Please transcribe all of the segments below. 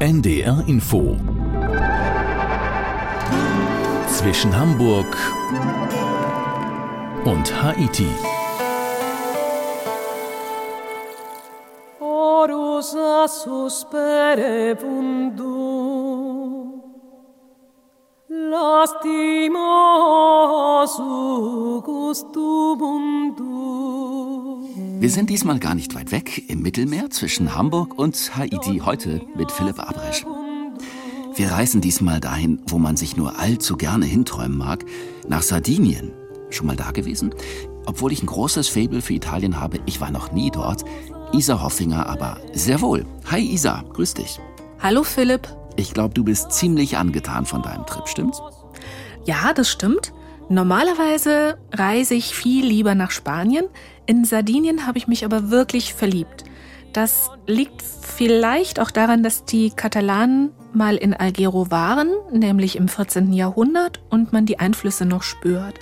NDR Info. Zwischen Hamburg und Haiti. Vundum Lastimosu gustubundum wir sind diesmal gar nicht weit weg, im Mittelmeer zwischen Hamburg und Haiti, heute mit Philipp Abresch. Wir reisen diesmal dahin, wo man sich nur allzu gerne hinträumen mag, nach Sardinien. Schon mal da gewesen? Obwohl ich ein großes Faible für Italien habe, ich war noch nie dort. Isa Hoffinger aber sehr wohl. Hi Isa, grüß dich. Hallo Philipp. Ich glaube, du bist ziemlich angetan von deinem Trip, stimmt's? Ja, das stimmt. Normalerweise reise ich viel lieber nach Spanien. In Sardinien habe ich mich aber wirklich verliebt. Das liegt vielleicht auch daran, dass die Katalanen mal in Algero waren, nämlich im 14. Jahrhundert, und man die Einflüsse noch spürt.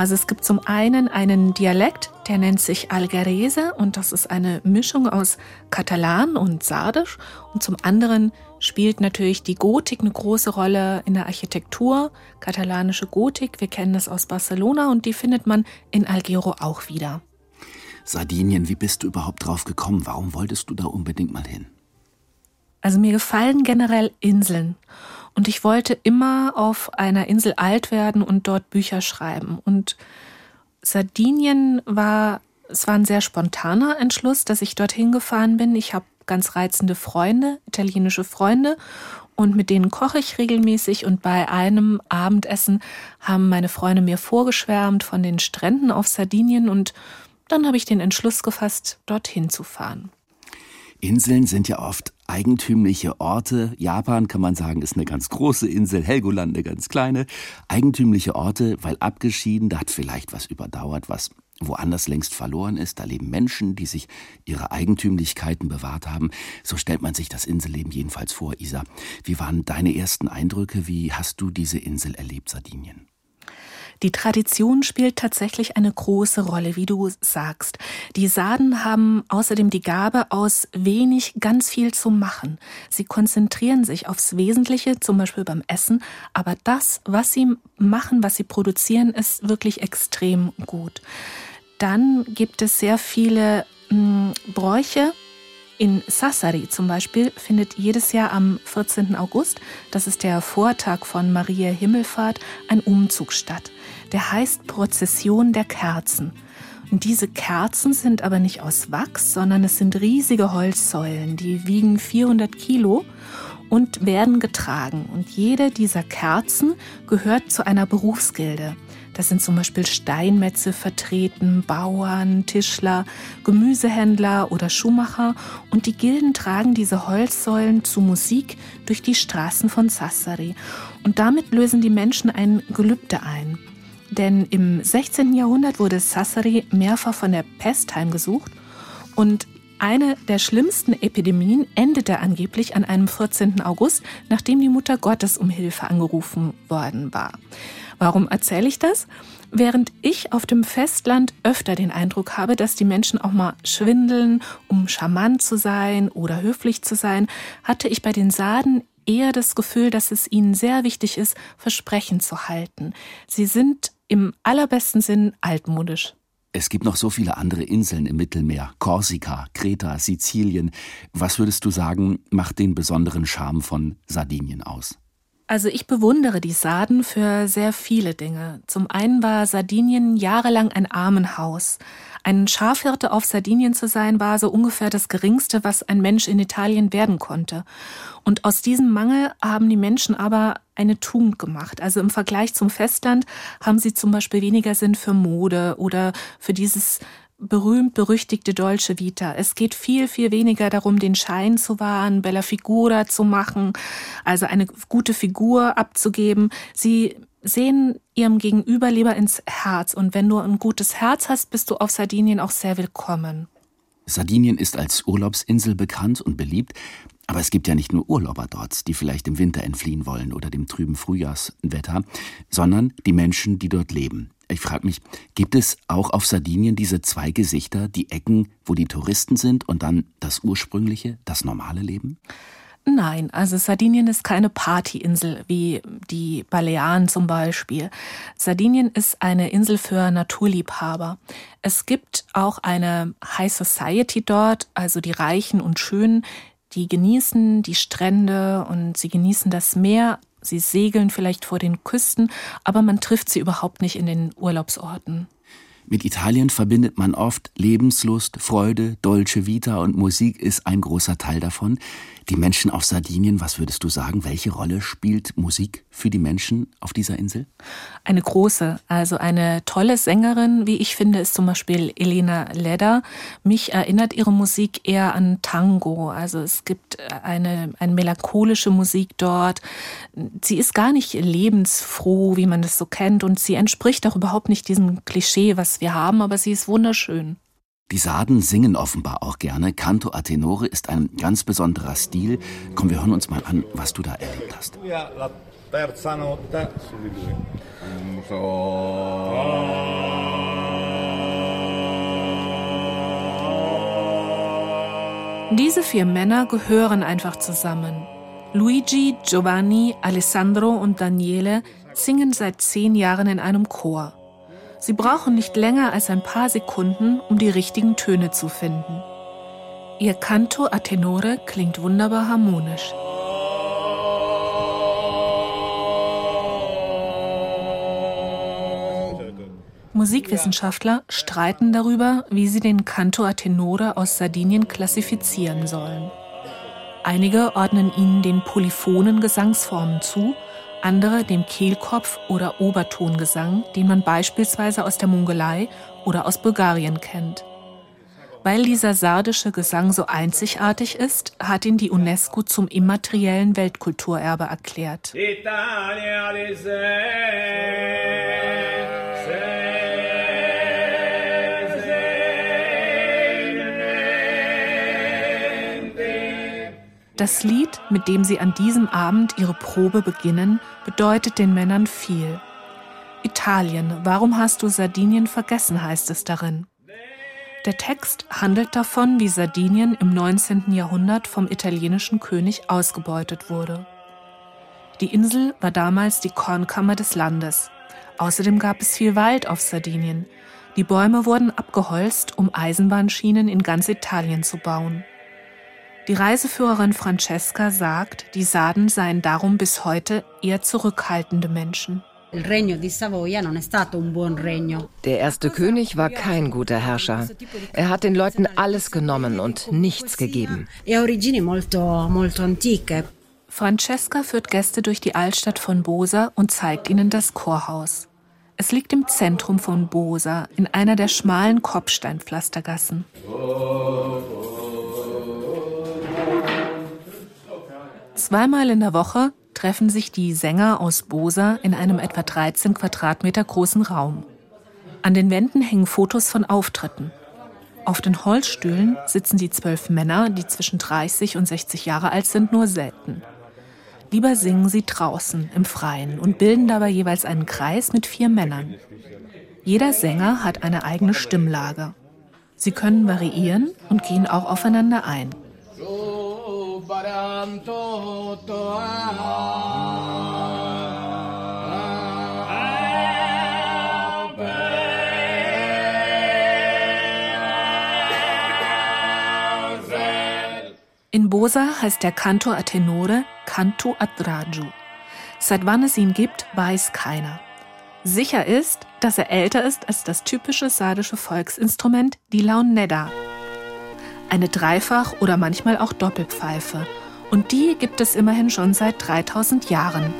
Also es gibt zum einen einen Dialekt, der nennt sich Algerese und das ist eine Mischung aus Katalan und Sardisch. Und zum anderen spielt natürlich die Gotik eine große Rolle in der Architektur, katalanische Gotik. Wir kennen das aus Barcelona und die findet man in Algero auch wieder. Sardinien, wie bist du überhaupt drauf gekommen? Warum wolltest du da unbedingt mal hin? Also mir gefallen generell Inseln. Und ich wollte immer auf einer Insel alt werden und dort Bücher schreiben. Und Sardinien war, es war ein sehr spontaner Entschluss, dass ich dorthin gefahren bin. Ich habe ganz reizende Freunde, italienische Freunde. Und mit denen koche ich regelmäßig. Und bei einem Abendessen haben meine Freunde mir vorgeschwärmt von den Stränden auf Sardinien. Und dann habe ich den Entschluss gefasst, dorthin zu fahren. Inseln sind ja oft eigentümliche Orte. Japan kann man sagen, ist eine ganz große Insel, Helgoland eine ganz kleine. Eigentümliche Orte, weil abgeschieden, da hat vielleicht was überdauert, was woanders längst verloren ist. Da leben Menschen, die sich ihre Eigentümlichkeiten bewahrt haben. So stellt man sich das Inselleben jedenfalls vor, Isa. Wie waren deine ersten Eindrücke? Wie hast du diese Insel erlebt, Sardinien? Die Tradition spielt tatsächlich eine große Rolle, wie du sagst. Die Sarden haben außerdem die Gabe, aus wenig ganz viel zu machen. Sie konzentrieren sich aufs Wesentliche, zum Beispiel beim Essen, aber das, was sie machen, was sie produzieren, ist wirklich extrem gut. Dann gibt es sehr viele mh, hm, Bräuche, in Sassari zum Beispiel findet jedes Jahr am 14. August, das ist der Vortag von Maria Himmelfahrt, ein Umzug statt. Der heißt Prozession der Kerzen. Und diese Kerzen sind aber nicht aus Wachs, sondern es sind riesige Holzsäulen, die wiegen 400 Kilo und werden getragen. Und jede dieser Kerzen gehört zu einer Berufsgilde. Da sind zum Beispiel Steinmetze vertreten, Bauern, Tischler, Gemüsehändler oder Schuhmacher und die Gilden tragen diese Holzsäulen zu Musik durch die Straßen von Sassari. Und damit lösen die Menschen ein Gelübde ein. Denn im 16. Jahrhundert wurde Sassari mehrfach von der Pest heimgesucht und eine der schlimmsten Epidemien endete angeblich an einem 14. August, nachdem die Mutter Gottes um Hilfe angerufen worden war. Warum erzähle ich das? Während ich auf dem Festland öfter den Eindruck habe, dass die Menschen auch mal schwindeln, um charmant zu sein oder höflich zu sein, hatte ich bei den Saden eher das Gefühl, dass es ihnen sehr wichtig ist, Versprechen zu halten. Sie sind im allerbesten Sinn altmodisch. Es gibt noch so viele andere Inseln im Mittelmeer. Korsika, Kreta, Sizilien. Was würdest du sagen, macht den besonderen Charme von Sardinien aus? Also ich bewundere die Sarden für sehr viele Dinge. Zum einen war Sardinien jahrelang ein Armenhaus. Ein Schafhirte auf Sardinien zu sein, war so ungefähr das Geringste, was ein Mensch in Italien werden konnte. Und aus diesem Mangel haben die Menschen aber eine Tugend gemacht. Also im Vergleich zum Festland haben sie zum Beispiel weniger Sinn für Mode oder für dieses berühmt-berüchtigte Dolce Vita. Es geht viel, viel weniger darum, den Schein zu wahren, Bella Figura zu machen, also eine gute Figur abzugeben. Sie sehen ihrem Gegenüber lieber ins Herz. Und wenn du ein gutes Herz hast, bist du auf Sardinien auch sehr willkommen. Sardinien ist als Urlaubsinsel bekannt und beliebt, aber es gibt ja nicht nur Urlauber dort, die vielleicht im Winter entfliehen wollen oder dem trüben Frühjahrswetter, sondern die Menschen, die dort leben. Ich frage mich, gibt es auch auf Sardinien diese zwei Gesichter, die Ecken, wo die Touristen sind und dann das ursprüngliche, das normale Leben? Nein, also Sardinien ist keine Partyinsel wie die Balearen zum Beispiel. Sardinien ist eine Insel für Naturliebhaber. Es gibt auch eine High Society dort, also die Reichen und Schönen, die genießen die Strände und sie genießen das Meer. Sie segeln vielleicht vor den Küsten, aber man trifft sie überhaupt nicht in den Urlaubsorten. Mit Italien verbindet man oft Lebenslust, Freude, Dolce Vita und Musik ist ein großer Teil davon. Die Menschen auf Sardinien, was würdest du sagen, welche Rolle spielt Musik für die Menschen auf dieser Insel? Eine große, also eine tolle Sängerin, wie ich finde, ist zum Beispiel Elena Leder. Mich erinnert ihre Musik eher an Tango. Also es gibt eine, eine melancholische Musik dort. Sie ist gar nicht lebensfroh, wie man das so kennt, und sie entspricht auch überhaupt nicht diesem Klischee, was wir haben, aber sie ist wunderschön. Die Sarden singen offenbar auch gerne. Canto a tenore ist ein ganz besonderer Stil. Komm, wir hören uns mal an, was du da erlebt hast. Diese vier Männer gehören einfach zusammen. Luigi, Giovanni, Alessandro und Daniele singen seit zehn Jahren in einem Chor. Sie brauchen nicht länger als ein paar Sekunden, um die richtigen Töne zu finden. Ihr Canto a tenore klingt wunderbar harmonisch. Musikwissenschaftler streiten darüber, wie sie den Canto a tenore aus Sardinien klassifizieren sollen. Einige ordnen ihnen den polyphonen Gesangsformen zu andere dem Kehlkopf- oder Obertongesang, den man beispielsweise aus der Mongolei oder aus Bulgarien kennt. Weil dieser sardische Gesang so einzigartig ist, hat ihn die UNESCO zum immateriellen Weltkulturerbe erklärt. Italia, Das Lied, mit dem sie an diesem Abend ihre Probe beginnen, bedeutet den Männern viel. Italien, warum hast du Sardinien vergessen, heißt es darin. Der Text handelt davon, wie Sardinien im 19. Jahrhundert vom italienischen König ausgebeutet wurde. Die Insel war damals die Kornkammer des Landes. Außerdem gab es viel Wald auf Sardinien. Die Bäume wurden abgeholzt, um Eisenbahnschienen in ganz Italien zu bauen. Die Reiseführerin Francesca sagt, die Sarden seien darum bis heute eher zurückhaltende Menschen. Der erste König war kein guter Herrscher. Er hat den Leuten alles genommen und nichts gegeben. Francesca führt Gäste durch die Altstadt von Bosa und zeigt ihnen das Chorhaus. Es liegt im Zentrum von Bosa, in einer der schmalen Kopfsteinpflastergassen. Zweimal in der Woche treffen sich die Sänger aus Bosa in einem etwa 13 Quadratmeter großen Raum. An den Wänden hängen Fotos von Auftritten. Auf den Holzstühlen sitzen die zwölf Männer, die zwischen 30 und 60 Jahre alt sind, nur selten. Lieber singen sie draußen im Freien und bilden dabei jeweils einen Kreis mit vier Männern. Jeder Sänger hat eine eigene Stimmlage. Sie können variieren und gehen auch aufeinander ein. In Bosa heißt der Canto a tenore Canto a Draju. Seit wann es ihn gibt, weiß keiner. Sicher ist, dass er älter ist als das typische sardische Volksinstrument, die Launedda. Eine Dreifach- oder manchmal auch Doppelpfeife. Und die gibt es immerhin schon seit 3000 Jahren.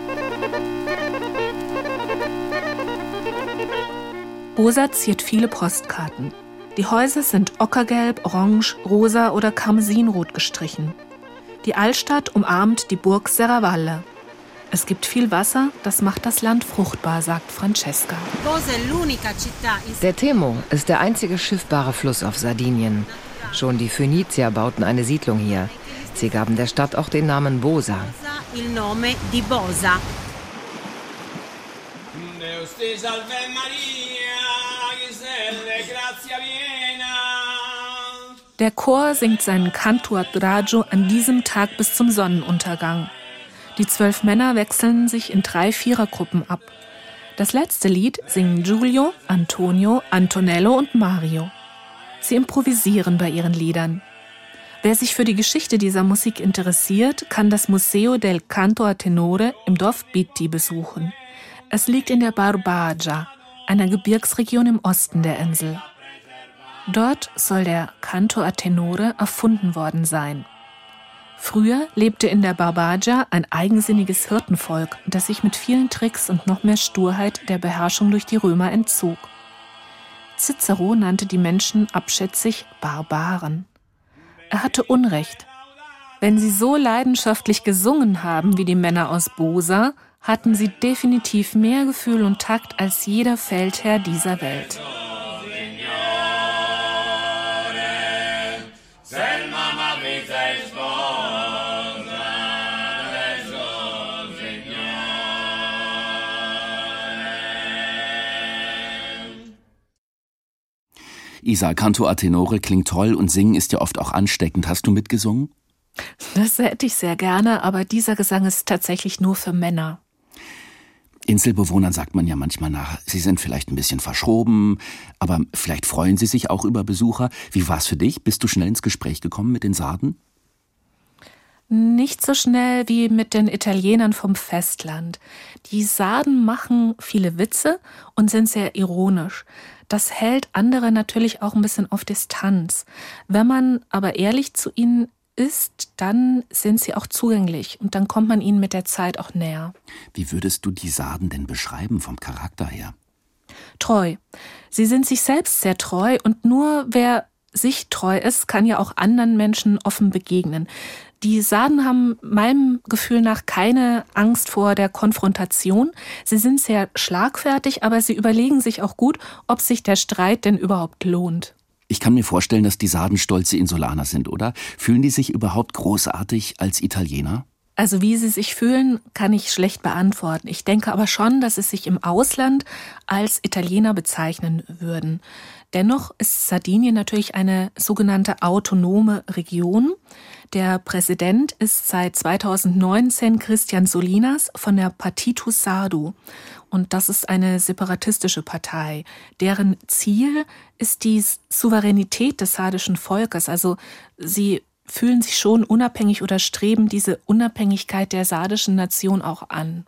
Bosa ziert viele Postkarten. Die Häuser sind ockergelb, orange, rosa oder karmesinrot gestrichen. Die Altstadt umarmt die Burg Serravalle. Es gibt viel Wasser, das macht das Land fruchtbar, sagt Francesca. Der Temo ist der einzige schiffbare Fluss auf Sardinien. Schon die Phönizier bauten eine Siedlung hier. Sie gaben der Stadt auch den Namen Bosa. Der Chor singt seinen Canto Adagio an diesem Tag bis zum Sonnenuntergang. Die zwölf Männer wechseln sich in drei Vierergruppen ab. Das letzte Lied singen Giulio, Antonio, Antonello und Mario. Sie improvisieren bei ihren Liedern. Wer sich für die Geschichte dieser Musik interessiert, kann das Museo del Canto a Tenore im Dorf Bitti besuchen. Es liegt in der Barbagia, einer Gebirgsregion im Osten der Insel. Dort soll der Canto a Tenore erfunden worden sein. Früher lebte in der Barbagia ein eigensinniges Hirtenvolk, das sich mit vielen Tricks und noch mehr Sturheit der Beherrschung durch die Römer entzog. Cicero nannte die Menschen abschätzig Barbaren. Er hatte Unrecht. Wenn sie so leidenschaftlich gesungen haben wie die Männer aus Bosa, hatten sie definitiv mehr Gefühl und Takt als jeder Feldherr dieser Welt. Isa, Canto a Tenore klingt toll und Singen ist ja oft auch ansteckend. Hast du mitgesungen? Das hätte ich sehr gerne, aber dieser Gesang ist tatsächlich nur für Männer. Inselbewohnern sagt man ja manchmal nach, sie sind vielleicht ein bisschen verschroben, aber vielleicht freuen sie sich auch über Besucher. Wie war es für dich? Bist du schnell ins Gespräch gekommen mit den Sarden? Nicht so schnell wie mit den Italienern vom Festland. Die Sarden machen viele Witze und sind sehr ironisch. Das hält andere natürlich auch ein bisschen auf Distanz. Wenn man aber ehrlich zu ihnen ist, dann sind sie auch zugänglich und dann kommt man ihnen mit der Zeit auch näher. Wie würdest du die Sarden denn beschreiben vom Charakter her? Treu. Sie sind sich selbst sehr treu und nur wer sich treu ist, kann ja auch anderen Menschen offen begegnen. Die Sarden haben meinem Gefühl nach keine Angst vor der Konfrontation. Sie sind sehr schlagfertig, aber sie überlegen sich auch gut, ob sich der Streit denn überhaupt lohnt. Ich kann mir vorstellen, dass die Sarden stolze Insulaner sind, oder? Fühlen die sich überhaupt großartig als Italiener? Also wie sie sich fühlen, kann ich schlecht beantworten. Ich denke aber schon, dass sie sich im Ausland als Italiener bezeichnen würden. Dennoch ist Sardinien natürlich eine sogenannte autonome Region. Der Präsident ist seit 2019 Christian Solinas von der Partito Sardo. Und das ist eine separatistische Partei. Deren Ziel ist die Souveränität des sardischen Volkes. Also sie fühlen sich schon unabhängig oder streben diese Unabhängigkeit der sardischen Nation auch an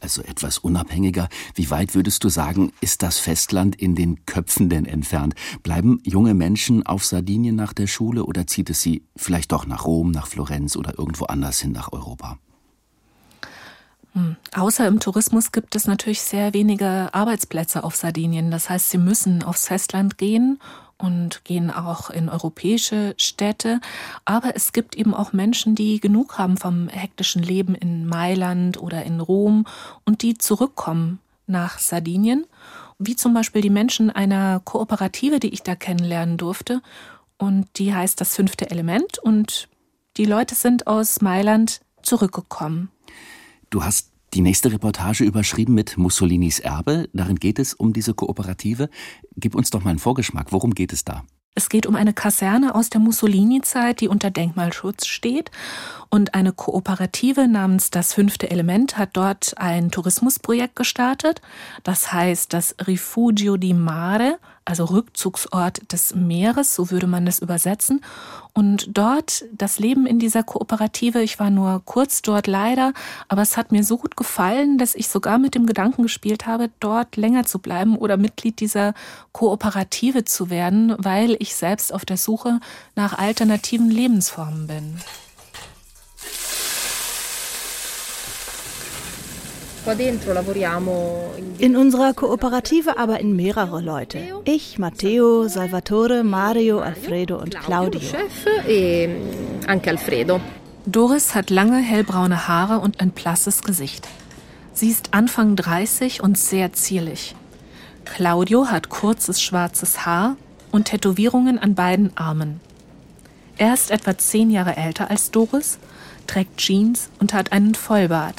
also etwas unabhängiger, wie weit würdest du sagen, ist das Festland in den Köpfen denn entfernt? Bleiben junge Menschen auf Sardinien nach der Schule oder zieht es sie vielleicht doch nach Rom, nach Florenz oder irgendwo anders hin nach Europa? Hm. Außer im Tourismus gibt es natürlich sehr wenige Arbeitsplätze auf Sardinien. Das heißt, sie müssen aufs Festland gehen und gehen auch in europäische Städte. Aber es gibt eben auch Menschen, die genug haben vom hektischen Leben in Mailand oder in Rom und die zurückkommen nach Sardinien, wie zum Beispiel die Menschen einer Kooperative, die ich da kennenlernen durfte. Und die heißt das fünfte Element und die Leute sind aus Mailand zurückgekommen. Du hast die nächste Reportage überschrieben mit Mussolinis Erbe. Darin geht es um diese Kooperative. Gib uns doch mal einen Vorgeschmack. Worum geht es da? Es geht um eine Kaserne aus der Mussolini-Zeit, die unter Denkmalschutz steht. Und eine Kooperative namens Das fünfte Element hat dort ein Tourismusprojekt gestartet. Das heißt das Rifugio di Mare, also Rückzugsort des Meeres, so würde man das übersetzen. Und dort das Leben in dieser Kooperative, ich war nur kurz dort leider, aber es hat mir so gut gefallen, dass ich sogar mit dem Gedanken gespielt habe, dort länger zu bleiben oder Mitglied dieser Kooperative zu werden, weil ich selbst auf der Suche nach alternativen Lebensformen bin. In unserer Kooperative arbeiten mehrere Leute. Ich, Matteo, Salvatore, Mario, Alfredo und Claudio. E, Doris hat lange hellbraune Haare und ein blasses Gesicht. Sie ist Anfang 30 und sehr zierlich. Claudio hat kurzes schwarzes Haar und Tätowierungen an beiden Armen. Er ist etwa zehn Jahre älter als Doris, trägt Jeans und hat einen Vollbart.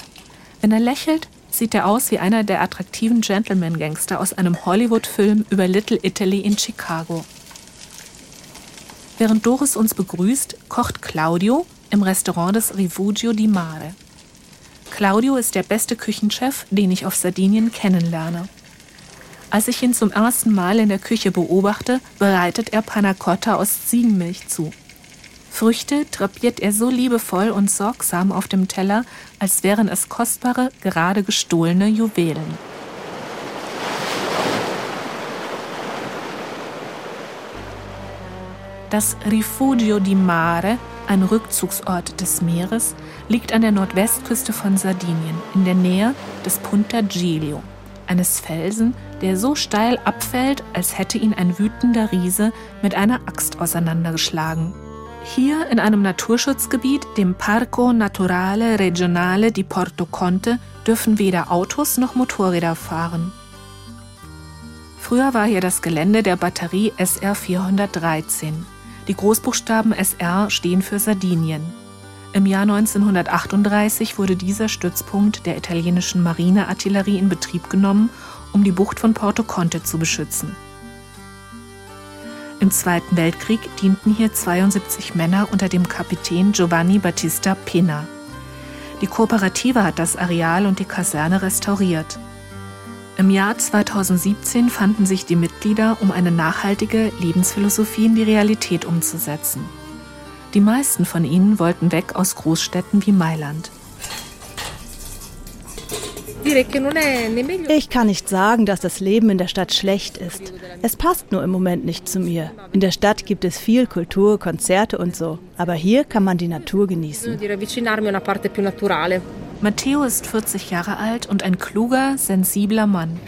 Wenn er lächelt, sieht er aus wie einer der attraktiven Gentleman-Gangster aus einem Hollywood-Film über Little Italy in Chicago. Während Doris uns begrüßt, kocht Claudio im Restaurant des Rifugio di Mare. Claudio ist der beste Küchenchef, den ich auf Sardinien kennenlerne. Als ich ihn zum ersten Mal in der Küche beobachte, bereitet er Panna Cotta aus Ziegenmilch zu. Früchte drapiert er so liebevoll und sorgsam auf dem Teller, als wären es kostbare, gerade gestohlene Juwelen. Das Rifugio di Mare, ein Rückzugsort des Meeres, liegt an der Nordwestküste von Sardinien in der Nähe des Punta Giglio, eines Felsen, der so steil abfällt, als hätte ihn ein wütender Riese mit einer Axt auseinandergeschlagen. Hier in einem Naturschutzgebiet, dem Parco Naturale Regionale di Porto Conte, dürfen weder Autos noch Motorräder fahren. Früher war hier das Gelände der Batterie SR 413. Die Großbuchstaben SR stehen für Sardinien. Im Jahr 1938 wurde dieser Stützpunkt der italienischen Marineartillerie in Betrieb genommen, um die Bucht von Porto Conte zu beschützen. Im Zweiten Weltkrieg dienten hier 72 Männer unter dem Kapitän Giovanni Battista Pena. Die Kooperative hat das Areal und die Kaserne restauriert. Im Jahr 2017 fanden sich die Mitglieder, um eine nachhaltige Lebensphilosophie in die Realität umzusetzen. Die meisten von ihnen wollten weg aus Großstädten wie Mailand. Ich kann nicht sagen, dass das Leben in der Stadt schlecht ist. Es passt nur im Moment nicht zu mir. In der Stadt gibt es viel Kultur, Konzerte und so. Aber hier kann man die Natur genießen. Matteo ist 40 Jahre alt und ein kluger, sensibler Mann.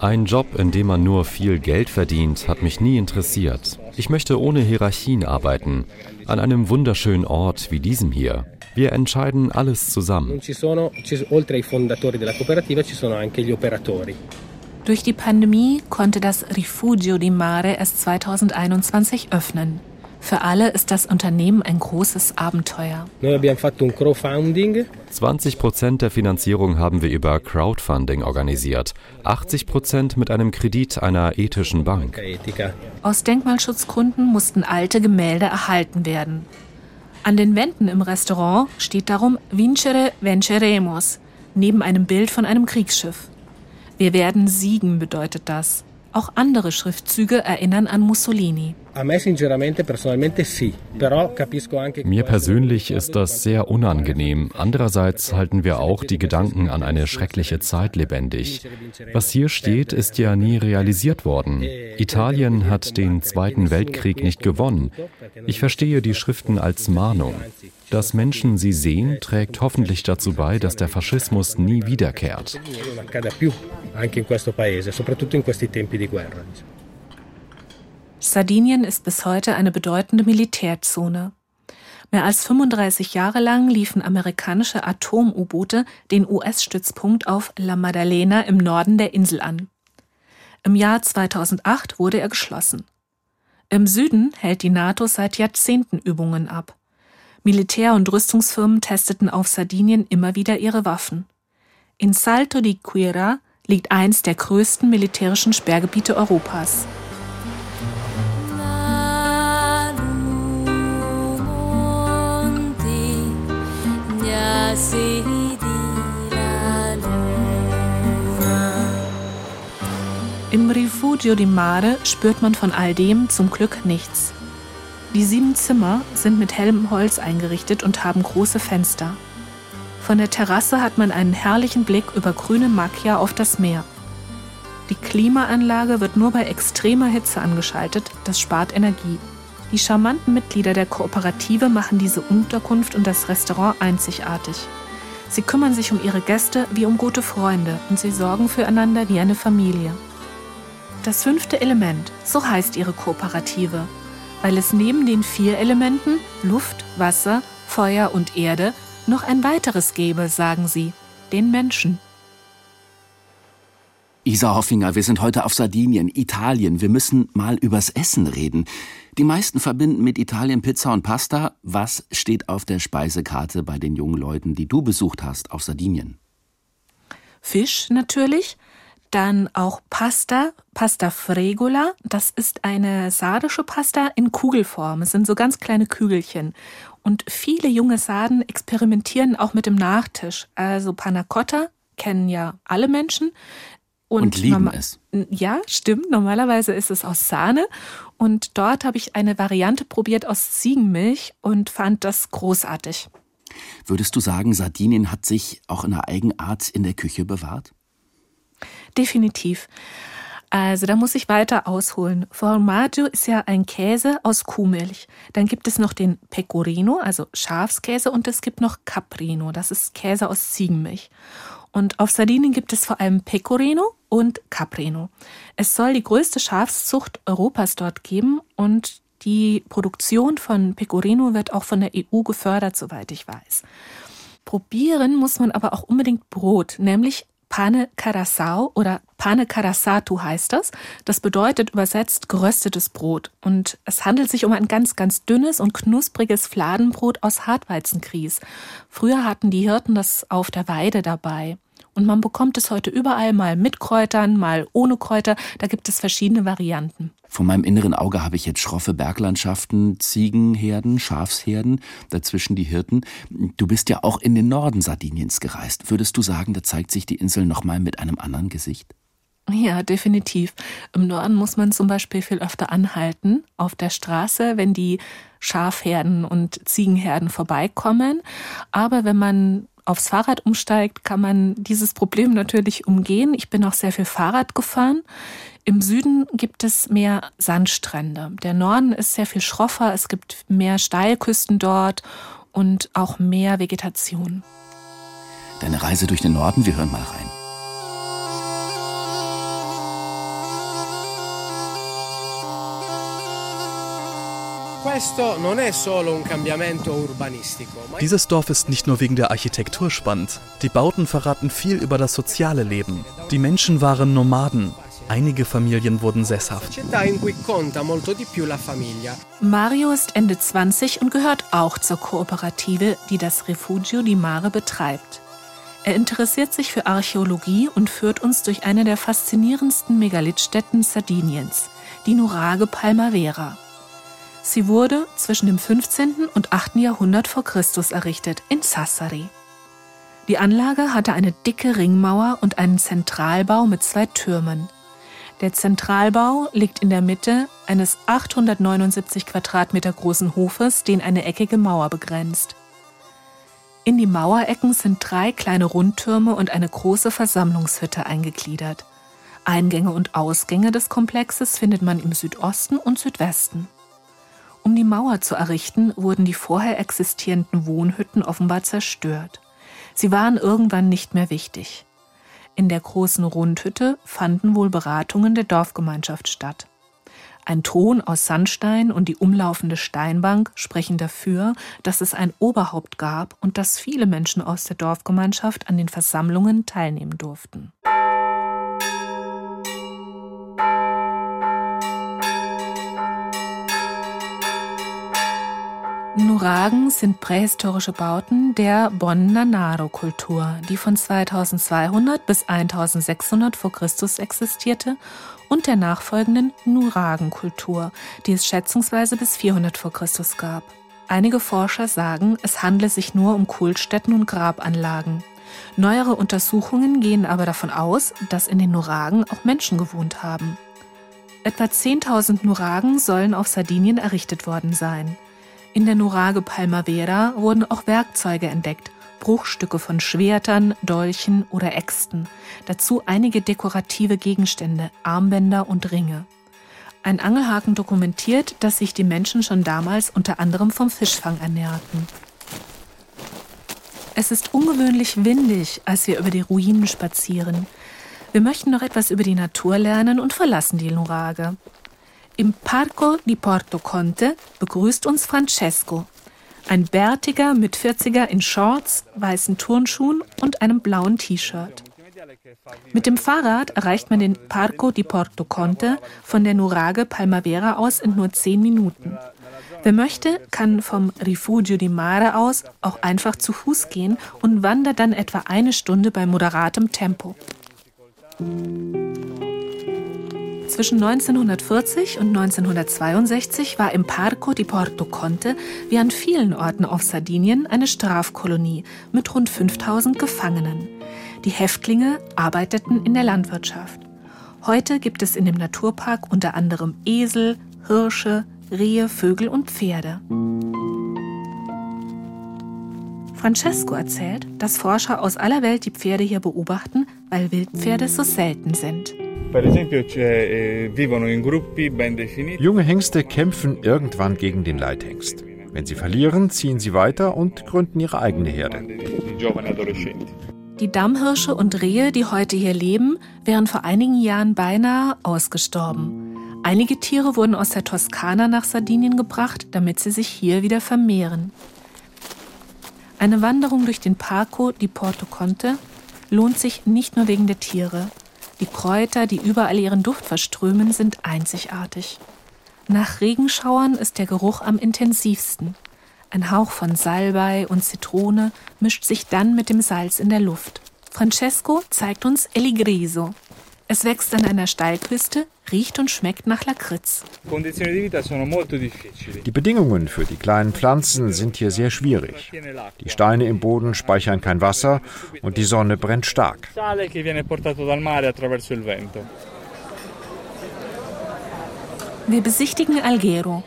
Ein Job, in dem man nur viel Geld verdient, hat mich nie interessiert. Ich möchte ohne Hierarchien arbeiten, an einem wunderschönen Ort wie diesem hier. Wir entscheiden alles zusammen. Durch die Pandemie konnte das Rifugio di Mare erst 2021 öffnen. Für alle ist das Unternehmen ein großes Abenteuer. 20 Prozent der Finanzierung haben wir über Crowdfunding organisiert, 80 Prozent mit einem Kredit einer ethischen Bank. Aus Denkmalschutzgründen mussten alte Gemälde erhalten werden. An den Wänden im Restaurant steht darum Vincere venceremos, neben einem Bild von einem Kriegsschiff. Wir werden siegen bedeutet das. Auch andere Schriftzüge erinnern an Mussolini. Mir persönlich ist das sehr unangenehm. Andererseits halten wir auch die Gedanken an eine schreckliche Zeit lebendig. Was hier steht, ist ja nie realisiert worden. Italien hat den Zweiten Weltkrieg nicht gewonnen. Ich verstehe die Schriften als Mahnung. Dass Menschen sie sehen, trägt hoffentlich dazu bei, dass der Faschismus nie wiederkehrt. Sardinien ist bis heute eine bedeutende Militärzone. Mehr als 35 Jahre lang liefen amerikanische Atom-U-Boote den US-Stützpunkt auf La Maddalena im Norden der Insel an. Im Jahr 2008 wurde er geschlossen. Im Süden hält die NATO seit Jahrzehnten Übungen ab. Militär- und Rüstungsfirmen testeten auf Sardinien immer wieder ihre Waffen. In Salto di Quira liegt eins der größten militärischen Sperrgebiete Europas. Im Rifugio di Mare spürt man von all dem zum Glück nichts. Die sieben Zimmer sind mit hellem Holz eingerichtet und haben große Fenster. Von der Terrasse hat man einen herrlichen Blick über grüne Macchia auf das Meer. Die Klimaanlage wird nur bei extremer Hitze angeschaltet, das spart Energie. Die charmanten Mitglieder der Kooperative machen diese Unterkunft und das Restaurant einzigartig. Sie kümmern sich um ihre Gäste wie um gute Freunde und sie sorgen füreinander wie eine Familie. Das fünfte Element, so heißt ihre Kooperative, weil es neben den vier Elementen Luft, Wasser, Feuer und Erde noch ein weiteres gäbe, sagen sie, den Menschen. Isa Hoffinger, wir sind heute auf Sardinien, Italien. Wir müssen mal übers Essen reden. Die meisten verbinden mit Italien Pizza und Pasta. Was steht auf der Speisekarte bei den jungen Leuten, die du besucht hast auf Sardinien? Fisch natürlich, Dann auch Pasta, Pasta Fregola. Das ist eine sardische Pasta in Kugelform. Es sind so ganz kleine Kügelchen. Und viele junge Sarden experimentieren auch mit dem Nachtisch. Also Panna Cotta kennen ja alle Menschen. Und, und lieben es. Ja, stimmt. Normalerweise ist es aus Sahne. Und dort habe ich eine Variante probiert aus Ziegenmilch und fand das großartig. Würdest du sagen, Sardinien hat sich auch in einer Eigenart in der Küche bewahrt? Definitiv. Also da muss ich weiter ausholen. Formaggio ist ja ein Käse aus Kuhmilch. Dann gibt es noch den Pecorino, also Schafskäse, und es gibt noch Caprino, das ist Käse aus Ziegenmilch. Und auf Sardinien gibt es vor allem Pecorino und Caprino. Es soll die größte Schafszucht Europas dort geben und die Produktion von Pecorino wird auch von der EU gefördert, soweit ich weiß. Probieren muss man aber auch unbedingt Brot, nämlich Pane Carasau oder Pane Carasatu heißt das. Das bedeutet übersetzt geröstetes Brot. Und es handelt sich um ein ganz, ganz dünnes und knuspriges Fladenbrot aus Hartweizengrieß. Früher hatten die Hirten das auf der Weide dabei. Und man bekommt es heute überall mal mit Kräutern, mal ohne Kräuter. Da gibt es verschiedene Varianten. Vor meinem inneren Auge habe ich jetzt schroffe Berglandschaften, Ziegenherden, Schafsherden, dazwischen die Hirten. Du bist ja auch in den Norden Sardiniens gereist. Würdest du sagen, da zeigt sich die Insel nochmal mit einem anderen Gesicht? Ja, definitiv. Im Norden muss man zum Beispiel viel öfter anhalten auf der Straße, wenn die Schafherden und Ziegenherden vorbeikommen. Aber wenn man aufs Fahrrad umsteigt, kann man dieses Problem natürlich umgehen. Ich bin auch sehr viel Fahrrad gefahren. Im Süden gibt es mehr Sandstrände. Der Norden ist sehr viel schroffer, es gibt mehr Steilküsten dort und auch mehr Vegetation. Deine Reise durch den Norden, wir hören mal rein. Dieses Dorf ist nicht nur wegen der Architektur spannend. Die Bauten verraten viel über das soziale Leben. Die Menschen waren Nomaden. Einige Familien wurden sesshaft. Mario ist Ende 20 und gehört auch zur Kooperative, die das Refugio di Mare betreibt. Er interessiert sich für Archäologie und führt uns durch eine der faszinierendsten Megalithstätten Sardiniens, die Nuraghe Palmavera. Sie wurde zwischen dem 15. und 8. Jahrhundert vor Christus errichtet in Sassari. Die Anlage hatte eine dicke Ringmauer und einen Zentralbau mit zwei Türmen. Der Zentralbau liegt in der Mitte eines 879 Quadratmeter großen Hofes, den eine eckige Mauer begrenzt. In die Mauerecken sind drei kleine Rundtürme und eine große Versammlungshütte eingegliedert. Eingänge und Ausgänge des Komplexes findet man im Südosten und Südwesten. Um die Mauer zu errichten, wurden die vorher existierenden Wohnhütten offenbar zerstört. Sie waren irgendwann nicht mehr wichtig. In der großen Rundhütte fanden wohl Beratungen der Dorfgemeinschaft statt. Ein Thron aus Sandstein und die umlaufende Steinbank sprechen dafür, dass es ein Oberhaupt gab und dass viele Menschen aus der Dorfgemeinschaft an den Versammlungen teilnehmen durften. Nuragen sind prähistorische Bauten der Bonnanaro-Kultur, die von 2200 bis 1600 vor Christus existierte, und der nachfolgenden Nuragen-Kultur, die es schätzungsweise bis 400 vor Christus gab. Einige Forscher sagen, es handle sich nur um Kultstätten und Grabanlagen. Neuere Untersuchungen gehen aber davon aus, dass in den Nuragen auch Menschen gewohnt haben. Etwa 10.000 Nuragen sollen auf Sardinien errichtet worden sein. In der Nurage Palmavera wurden auch Werkzeuge entdeckt, Bruchstücke von Schwertern, Dolchen oder Äxten, dazu einige dekorative Gegenstände, Armbänder und Ringe. Ein Angelhaken dokumentiert, dass sich die Menschen schon damals unter anderem vom Fischfang ernährten. Es ist ungewöhnlich windig, als wir über die Ruinen spazieren. Wir möchten noch etwas über die Natur lernen und verlassen die Nurage. Im Parco di Porto Conte begrüßt uns Francesco, ein bärtiger mit 40er in Shorts, weißen Turnschuhen und einem blauen T-Shirt. Mit dem Fahrrad erreicht man den Parco di Porto Conte von der Nurage Palmavera aus in nur 10 Minuten. Wer möchte, kann vom Rifugio di Mare aus auch einfach zu Fuß gehen und wandert dann etwa eine Stunde bei moderatem Tempo. Zwischen 1940 und 1962 war im Parco di Porto Conte wie an vielen Orten auf Sardinien eine Strafkolonie mit rund 5000 Gefangenen. Die Häftlinge arbeiteten in der Landwirtschaft. Heute gibt es in dem Naturpark unter anderem Esel, Hirsche, Rehe, Vögel und Pferde. Francesco erzählt, dass Forscher aus aller Welt die Pferde hier beobachten, weil Wildpferde so selten sind. Eh, Junge Hengste kämpfen irgendwann gegen den Leithengst. Wenn sie verlieren, ziehen sie weiter und gründen ihre eigene Herde. Die Dammhirsche und Rehe, die heute hier leben, wären vor einigen Jahren beinahe ausgestorben. Einige Tiere wurden aus der Toskana nach Sardinien gebracht, damit sie sich hier wieder vermehren. Eine Wanderung durch den Parco di Porto Conte lohnt sich nicht nur wegen der Tiere. Die Kräuter, die überall ihren Duft verströmen, sind einzigartig. Nach Regenschauern ist der Geruch am intensivsten. Ein Hauch von Salbei und Zitrone mischt sich dann mit dem Salz in der Luft. Francesco zeigt uns Eligriso. Es wächst an einer Steilküste, riecht und schmeckt nach Lakritz. Die Bedingungen für die kleinen Pflanzen sind hier sehr schwierig. Die Steine im Boden speichern kein Wasser und die Sonne brennt stark. Wir besichtigen Alghero.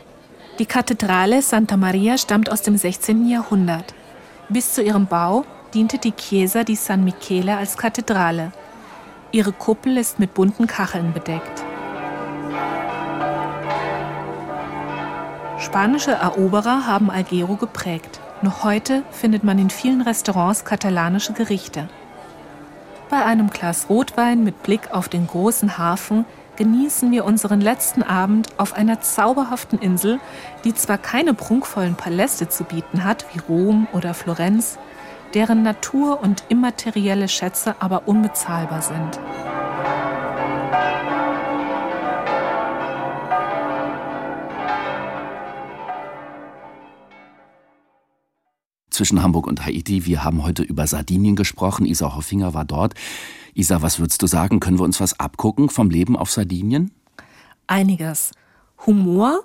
Die Kathedrale Santa Maria stammt aus dem 16. Jahrhundert. Bis zu ihrem Bau diente die Chiesa di San Michele als Kathedrale. Ihre Kuppel ist mit bunten Kacheln bedeckt. Spanische Eroberer haben Algero geprägt. Noch heute findet man in vielen Restaurants katalanische Gerichte. Bei einem Glas Rotwein mit Blick auf den großen Hafen genießen wir unseren letzten Abend auf einer zauberhaften Insel, die zwar keine prunkvollen Paläste zu bieten hat wie Rom oder Florenz, deren Natur und immaterielle Schätze aber unbezahlbar sind. zwischen Hamburg und Haiti. Wir haben heute über Sardinien gesprochen. Isa Hoffinger war dort. Isa, was würdest du sagen? Können wir uns was abgucken vom Leben auf Sardinien? Einiges. Humor,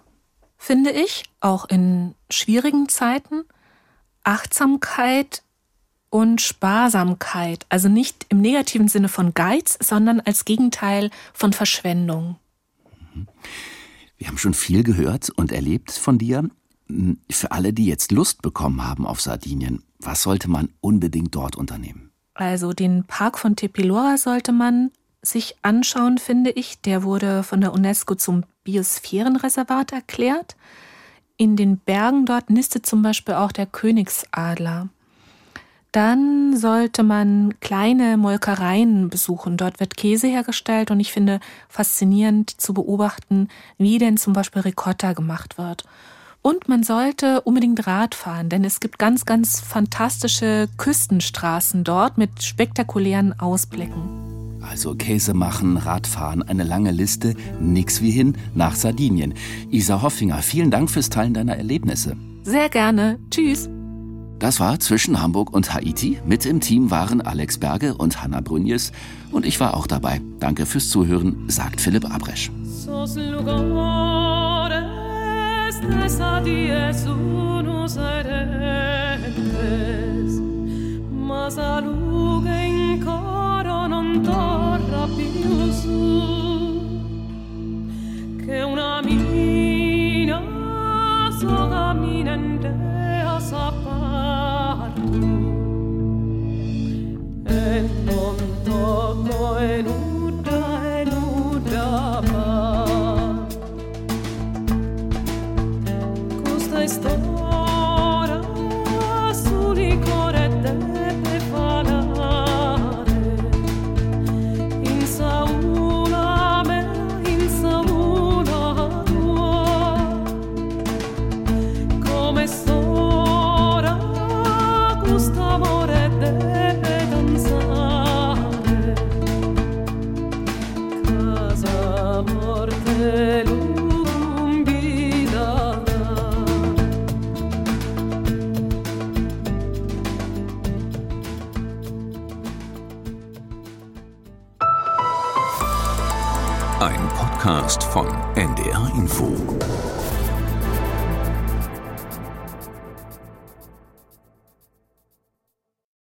finde ich, auch in schwierigen Zeiten. Achtsamkeit und Sparsamkeit. Also nicht im negativen Sinne von Geiz, sondern als Gegenteil von Verschwendung. Wir haben schon viel gehört und erlebt von dir. Für alle, die jetzt Lust bekommen haben auf Sardinien, was sollte man unbedingt dort unternehmen? Also den Park von Tepilora sollte man sich anschauen, finde ich. Der wurde von der UNESCO zum Biosphärenreservat erklärt. In den Bergen dort nistet zum Beispiel auch der Königsadler. Dann sollte man kleine Molkereien besuchen. Dort wird Käse hergestellt und ich finde faszinierend zu beobachten, wie denn zum Beispiel Ricotta gemacht wird. Und man sollte unbedingt Rad fahren, denn es gibt ganz, ganz fantastische Küstenstraßen dort mit spektakulären Ausblicken. Also Käse machen, Radfahren, eine lange Liste, nix wie hin nach Sardinien. Isa Hoffinger, vielen Dank fürs Teilen deiner Erlebnisse. Sehr gerne. Tschüss. Das war zwischen Hamburg und Haiti. Mit im Team waren Alex Berge und Hanna Brünjes. Und ich war auch dabei. Danke fürs Zuhören, sagt Philipp Abresch. Che una mina sola minente sapatu en non tocco en un